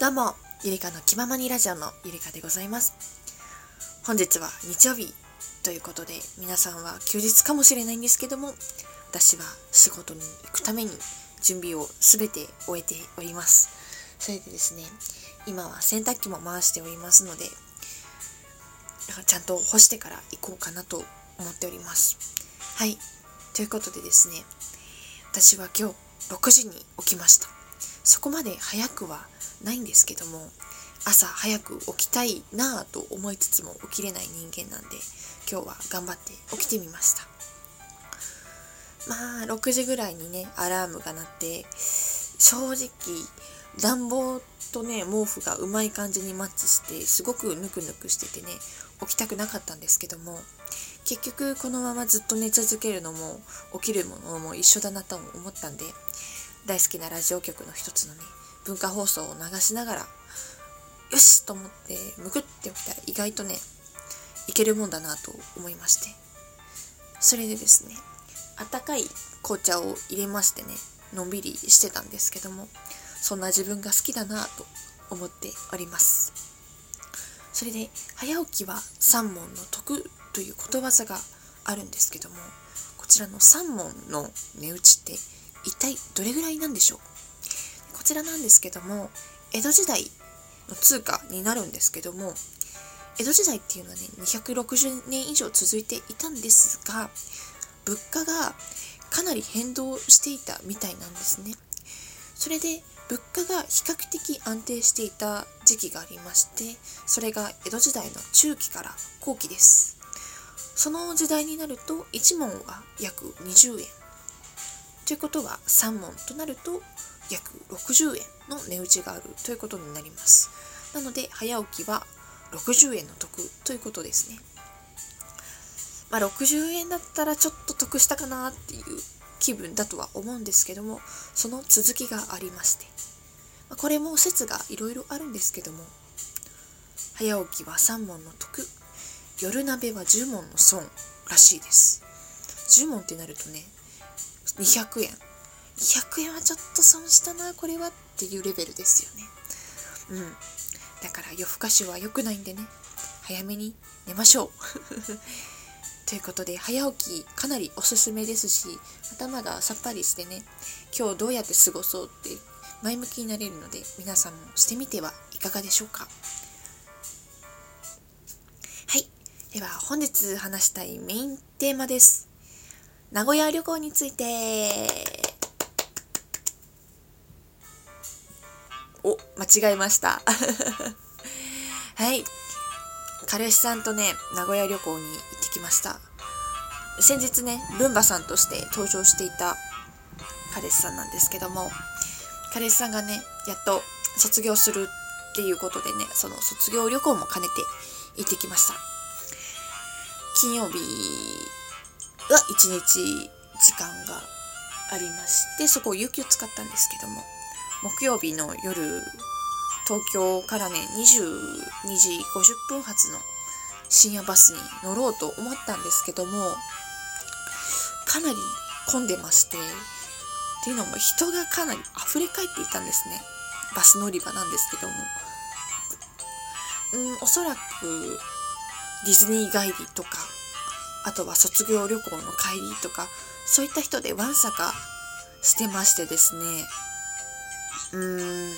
どうも、ゆりかの気ままにラジオのゆりかでございます。本日は日曜日ということで、皆さんは休日かもしれないんですけども、私は仕事に行くために準備をすべて終えております。それでですね、今は洗濯機も回しておりますので、ちゃんと干してから行こうかなと思っております。はい。ということでですね、私は今日6時に起きました。そこまで早くはないんですけども朝早く起きたいなぁと思いつつも起きれない人間なんで今日は頑張って起きてみました。まあ6時ぐらいにねアラームが鳴って正直暖房とね毛布がうまい感じにマッチしてすごくぬくぬくしててね起きたくなかったんですけども結局このままずっと寝続けるのも起きるものも一緒だなと思ったんで大好きなラジオ局の一つのね文化放送を流しながらよしと思ってむくって起きたら意外とねいけるもんだなと思いまして。それでですねあったかい紅茶を入れましてねのんびりしてたんですけどもそんな自分が好きだなと思っております。それで早起きは三問の得ということわざがあるんですけどもこちらの三問の値打ちって一体どれぐらいなんでしょう？こちらなんですけども江戸時代の通貨になるんですけども江戸時代っていうのはね260年以上続いていたんですが物価がかなり変動していたみたいなんですね。それで物価が比較的安定していた時期がありましてそれが江戸時代の中期から後期です。その時代になると1問は約20円。ということは3問となると約60円の値打ちがあるということになります。なので早起きは60円の得ということですね。まあ60円だったらちょっと得したかなっていう気分だとは思うんですけどもその続きがありまして、まあ、これも説がいろいろあるんですけども早起きは3問の得夜鍋は10問の損らしいです。10問ってなるとね200円100円はちょっと損したなこれはっていうレベルですよね。うん。だから夜更かしは良くないんでね。早めに寝ましょう。ということで早起きかなりおすすめですし頭がさっぱりしてね今日どうやって過ごそうって前向きになれるので皆さんもしてみてはいかがでしょうか。はい。では本日話したいメインテーマです。名古屋旅行についてお、間違えました。はい。彼氏さんとね、名古屋旅行に行ってきました。先日ね、ルンバさんとして登場していた彼氏さんなんですけども、彼氏さんがね、やっと卒業するっていうことでね、その卒業旅行も兼ねて行ってきました。金曜日は一日時間がありまして、そこを有給使ったんですけども、木曜日の夜東京からね22時50分発の深夜バスに乗ろうと思ったんですけどもかなり混んでましてっていうのも人がかなり溢れ返っていたんですね。バス乗り場なんですけども。うんおそらくディズニー帰りとかあとは卒業旅行の帰りとかそういった人でわんさかしてましてですね。うーん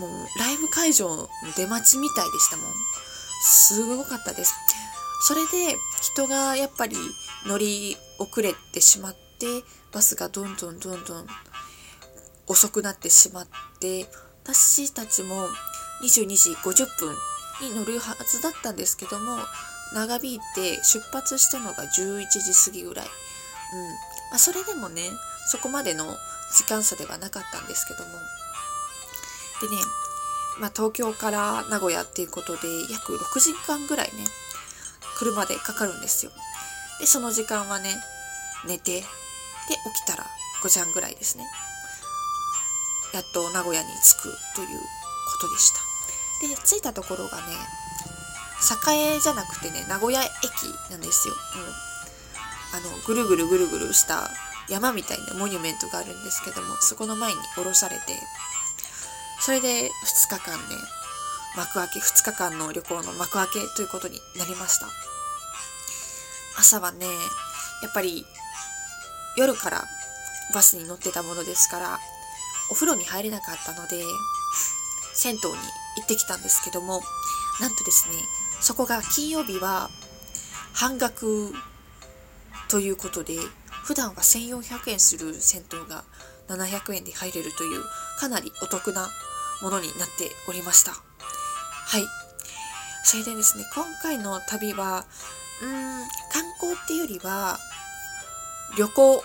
もうライブ会場の出待ちみたいでしたもん。すごかったです。それで人がやっぱり乗り遅れてしまってバスがどんどんどんどん遅くなってしまって私たちも22時50分に乗るはずだったんですけども長引いて出発したのが11時過ぎぐらい、うん。まあ、それでもねそこまでの時間差ではなかったんですけども。でね、まあ、東京から名古屋っていうことで約6時間ぐらいね車でかかるんですよ。でその時間はね寝てで起きたら5時半ぐらいですね。やっと名古屋に着くということでした。で着いたところがね栄じゃなくてね名古屋駅なんですよ、うん、あのぐるぐるぐるぐるした山みたいなモニュメントがあるんですけどもそこの前に降ろされてそれで2日間ね幕開け2日間の旅行の幕開けということになりました。朝はねやっぱり夜からバスに乗ってたものですからお風呂に入れなかったので銭湯に行ってきたんですけどもなんとですねそこが金曜日は半額ということで普段は1400円する銭湯が700円で入れるというかなりお得なものになっておりました。はい。それでですね今回の旅はうーん観光っていうよりは旅行ん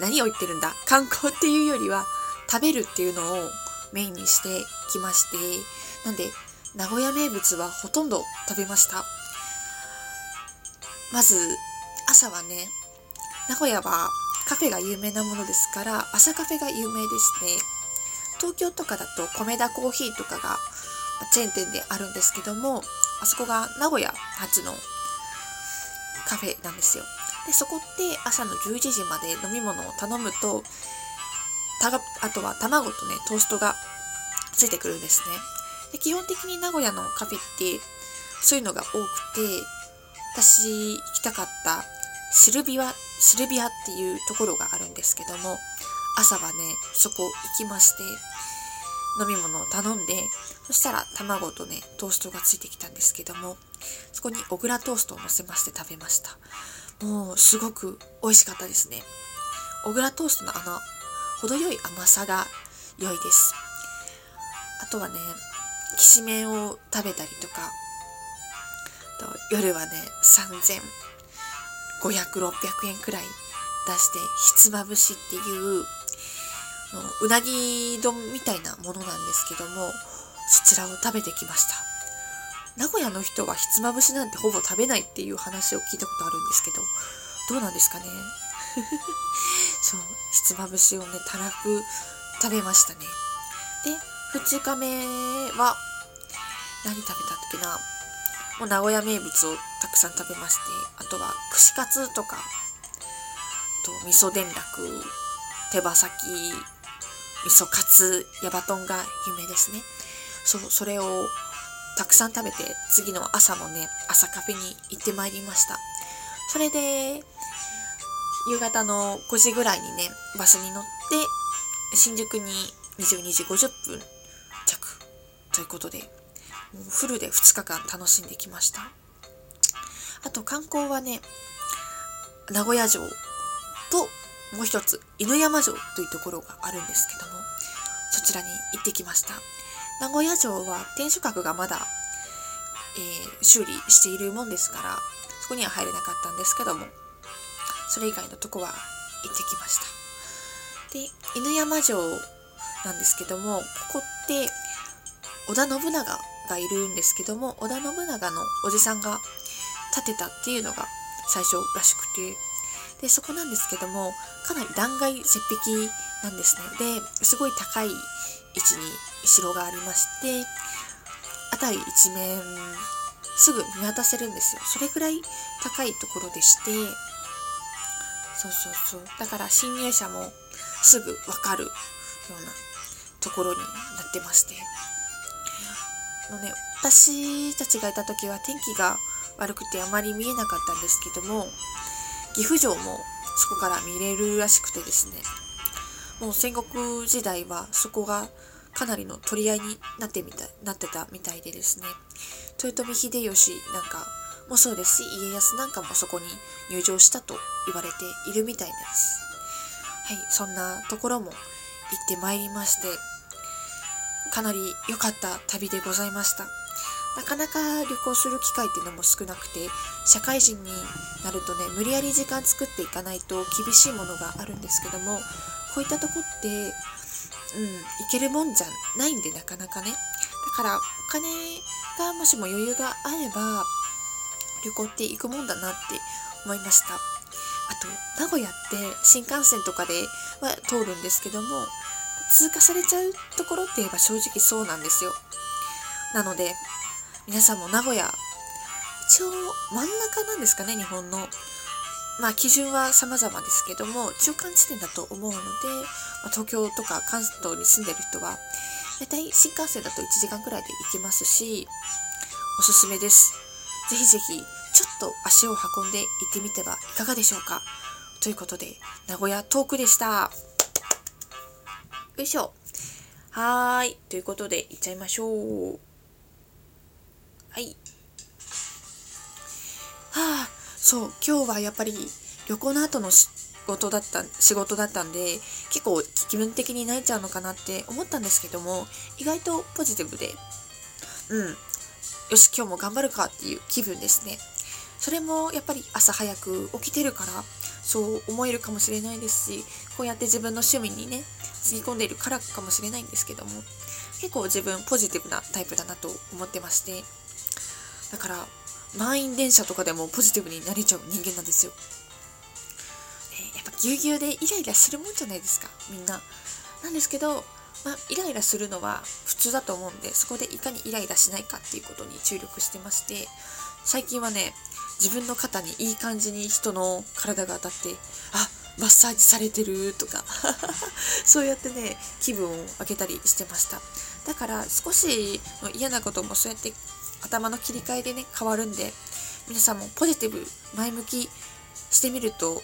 何を言ってるんだ？観光っていうよりは食べるっていうのをメインにしてきましてなんで名古屋名物はほとんど食べました。まず朝はね名古屋はカフェが有名なものですから朝カフェが有名ですね。東京とかだと米田コーヒーとかがチェーン店であるんですけどもあそこが名古屋初のカフェなんですよ。でそこって朝の11時まで飲み物を頼むとたあとは卵とねトーストがついてくるんですね。で基本的に名古屋のカフェってそういうのが多くて私行きたかったシルビアシルビアっていうところがあるんですけども朝はねそこ行きまして飲み物を頼んでそしたら卵とねトーストがついてきたんですけどもそこに小倉トーストを乗せまして食べました。もうすごく美味しかったですね。小倉トーストのあの程よい甘さが良いです。あとはねきしめんを食べたりとか。と夜はね3500,600円くらい出してひつまぶしっていううなぎ丼みたいなものなんですけどもそちらを食べてきました。名古屋の人はひつまぶしなんてほぼ食べないっていう話を聞いたことあるんですけどどうなんですかね？そうひつまぶしをねたらふ食べましたね。で2日目は何食べたっけな？もう名古屋名物をたくさん食べましてあとは串カツとかと味噌田楽手羽先味噌カツヤバトンが有名ですね。そうそれをたくさん食べて次の朝もね朝カフェに行ってまいりました。それで夕方の5時ぐらいにねバスに乗って新宿に22時50分ということでフルで2日間楽しんできました。あと観光はね名古屋城ともう一つ犬山城というところがあるんですけどもそちらに行ってきました。名古屋城は天守閣がまだ、えー、修理しているもんですからそこには入れなかったんですけどもそれ以外のとこは行ってきました。で犬山城なんですけどもここって織田信長がいるんですけども織田信長のおじさんが建てたっていうのが最初らしくてでそこなんですけどもかなり断崖絶壁なんですね。ですごい高い位置に城がありまして辺り一面すぐ見渡せるんですよ。それくらい高いところでしてそうそうそう。だから侵入者もすぐ分かるようなところになってまして。のね私たちがいた時は天気が悪くてあまり見えなかったんですけども岐阜城もそこから見れるらしくてですね。もう戦国時代はそこがかなりの取り合いになってみたなってたみたいでですね。豊臣秀吉なんかもそうですし家康なんかもそこに入場したと言われているみたいです。はいそんなところも行ってまいりましてかなり良かった旅でございました。なかなか旅行する機会っていうのも少なくて社会人になるとね無理やり時間作っていかないと厳しいものがあるんですけどもこういったとこってうん行けるもんじゃないんでなかなかね。だからお金がもしも余裕があれば旅行って行くもんだなって思いました。あと名古屋って新幹線とかでは通るんですけども通過されちゃうところって言えば正直そうなんですよ。なので皆さんも名古屋一応真ん中なんですかね日本の。まあ基準は様々ですけども中間地点だと思うので、まあ、東京とか関東に住んでる人は大体新幹線だと1時間くらいで行けますしおすすめです。ぜひぜひちょっと足を運んで行ってみてはいかがでしょうか。ということで名古屋トークでした。よいしょ。はーい。ということで行っちゃいましょう。はい。はあそう今日はやっぱり旅行の後の仕事だった仕事だったんで結構気分的に泣いちゃうのかなって思ったんですけども意外とポジティブでうん。よし今日も頑張るかっていう気分ですね。それもやっぱり朝早く起きてるからそう思えるかもしれないですしこうやって自分の趣味にねつぎ込んでいるからかもしれないんですけども結構自分ポジティブなタイプだなと思ってましてだから満員電車とかでもポジティブになれちゃう人間なんですよ。ね、やっぱぎゅうぎゅうでイライラするもんじゃないですかみんな。なんですけど、まあ、イライラするのは普通だと思うんでそこでいかにイライラしないかっていうことに注力してまして最近はね自分の肩にいい感じに人の体が当たってあマッサージされてるとか。そうやってね気分を上げたりしてました。だから少し嫌なこともそうやって頭の切り替えでね変わるんで皆さんもポジティブ前向きしてみると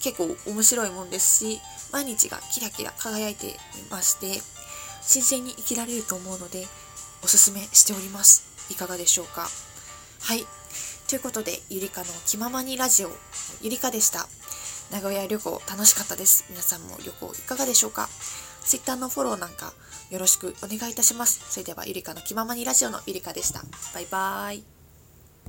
結構面白いもんですし毎日がキラキラ輝いていまして新鮮に生きられると思うのでおすすめしております。いかがでしょうか。はい。ということでゆりかの気ままにラジオゆりかでした。名古屋旅行楽しかったです皆さんも旅行いかがでしょうか？Twitter のフォローなんかよろしくお願いいたします。それではゆりかの気ままにラジオのゆりかでした。バイバーイ。